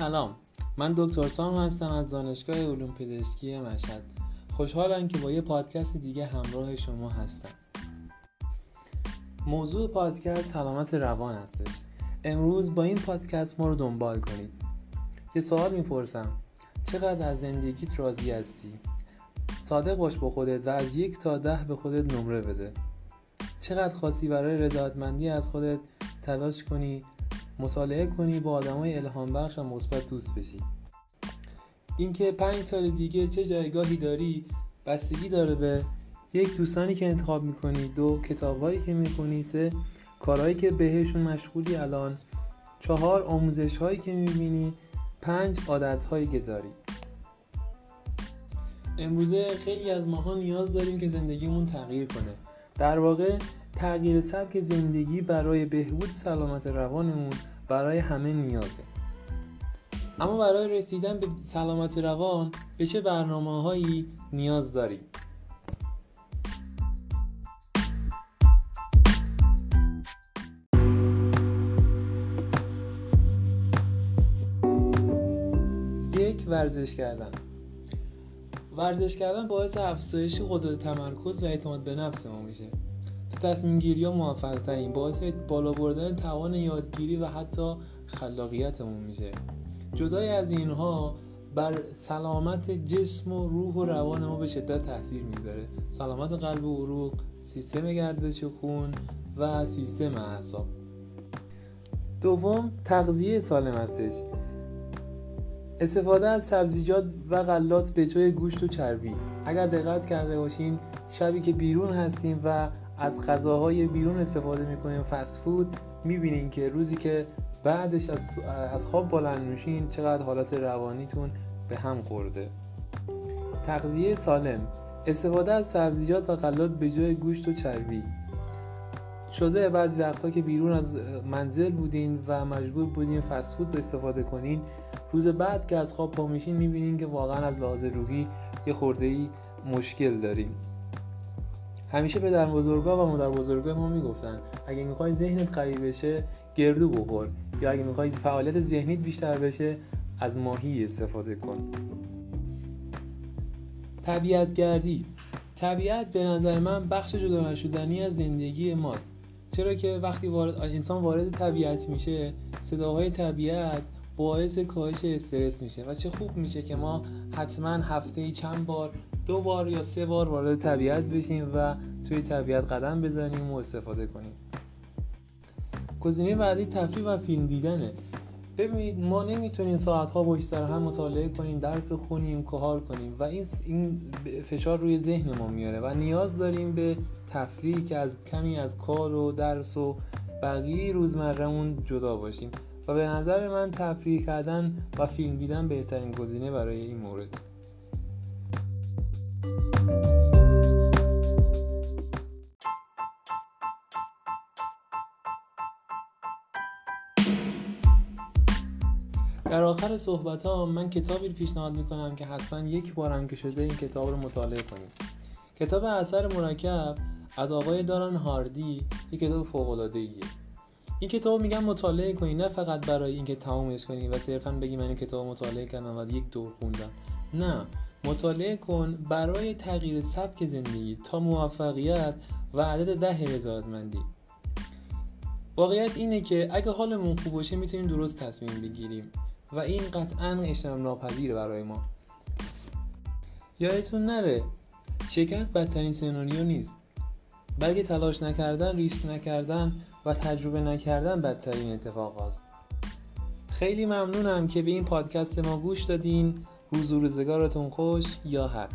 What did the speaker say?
سلام. من دکتر سام هستم از دانشگاه علوم پزشکی مشهد. خوشحالم که با یه پادکست دیگه همراه شما هستم. موضوع پادکست سلامت روان هستش. امروز با این پادکست ما رو دنبال کنید. یه سوال می‌پرسم. چقدر از زندگیت راضی هستی؟ صادق باش با خودت و از یک تا ده به خودت نمره بده. چقدر خاصی برای رضایتمندی از خودت تلاش کنی؟ مطالعه کنی با آدمای الهام بخش و مثبت دوست بشی. اینکه پنج سال دیگه چه جایگاهی داری بستگی داره به یک دوستانی که انتخاب می‌کنی دو کتابهایی که می‌کنی سه کارهایی که بهشون مشغولی الان چهار آموزش هایی که می‌بینی پنج عادت هایی که داری. امروزه خیلی از ماها نیاز داریم که زندگیمون تغییر کنه. در واقع تغییر سبک زندگی برای بهبود سلامت روانمون برای همه نیازه. اما برای رسیدن به سلامت روان به چه برنامه هایی نیاز داریم؟ یک ورزش کردن. ورزش کردن باعث افزایش قدرت تمرکز و اعتماد به نفس ما میشه. تو تصمیم گیری ها موفق ترین باعث بالا بردن توان یادگیری و حتی خلاقیتمون میشه. جدای از اینها بر سلامت جسم و روح و روان ما به شدت تاثیر می‌ذاره. سلامت قلب و عروق سیستم گردش خون و سیستم اعصاب. دوم تغذیه سالم هستش. استفاده از سبزیجات و غلات به جای گوشت و چربی. اگر دقت کرده باشین شبی که بیرون هستیم و از غذاهای بیرون استفاده می‌کنیم فست فود می‌بینین که روزی که بعدش از, خواب بلند میشین چقدر حالت روانیتون به هم خورده. تغذیه سالم. استفاده از سبزیجات و غلات به جای گوشت و چربی. شده بعضی وقتا که بیرون از منزل بودین و مجبور بودین فست فود استفاده کنین روز بعد که از خواب پا میشین می‌بینین که واقعا از لحاظ روحی یه خورده مشکل داریم. همیشه به در بزرگا و مادر بزرگا ما می‌گفتن اگه می‌خوای ذهنت قوی بشه گردو بخور یا اگه می‌خوای فعالیت ذهنیت بیشتر بشه از ماهی استفاده کن. طبیعت گردی. طبیعت به نظر من بخش جدا نشدنی از زندگی ماست. چرا که وقتی وارد انسان وارد طبیعت میشه صداهای طبیعت باعث کاهش استرس میشه و چه خوب میشه که ما حتما هفته ای چند بار دو بار یا سه بار وارد طبیعت بشیم و توی طبیعت قدم بزنیم و استفاده کنیم. گزینه بعدی تفریح و فیلم دیدنه. ببینید ما نمی‌تونیم ساعت ها پشت سر هم مطالعه کنیم درس بخونیم کار کنیم و این این فشار روی ذهن ما میاره و نیاز داریم به تفریح که از کمی از کار و درس و بقیه روزمرهمون جدا باشیم. به نظر من تفریح کردن و فیلم دیدن بهترین گزینه برای این مورد. در آخر صحبت ها من کتابی رو پیشنهاد می‌کنم که حتما یک بارم که شده این کتاب رو مطالعه کنید. کتاب اثر مرکب از آقای داران هاردی یک کتاب فوق العاده ایه این کتاب میگم مطالعه کنی نه فقط برای اینکه تمومش کنی. و صرفا بگی من این کتاب مطالعه کردم و یک دور خوندم. نه. مطالعه کن برای تغییر سبک زندگی تا موفقیت و عدد ده رضایتمندی واقعیت اینه که اگه حالمون خوب باشه می‌تونیم درست تصمیم بگیریم و این قطعا اجتناب ناپذیره برای ما. یادتون نره شکست بدترین سناریو نیست. بلکه تلاش نکردن ریسک نکردن و تجربه نکردن بدترین اتفاق هست. خیلی ممنونم که به این پادکست ما گوش دادین و روزگارتون خوش یا حق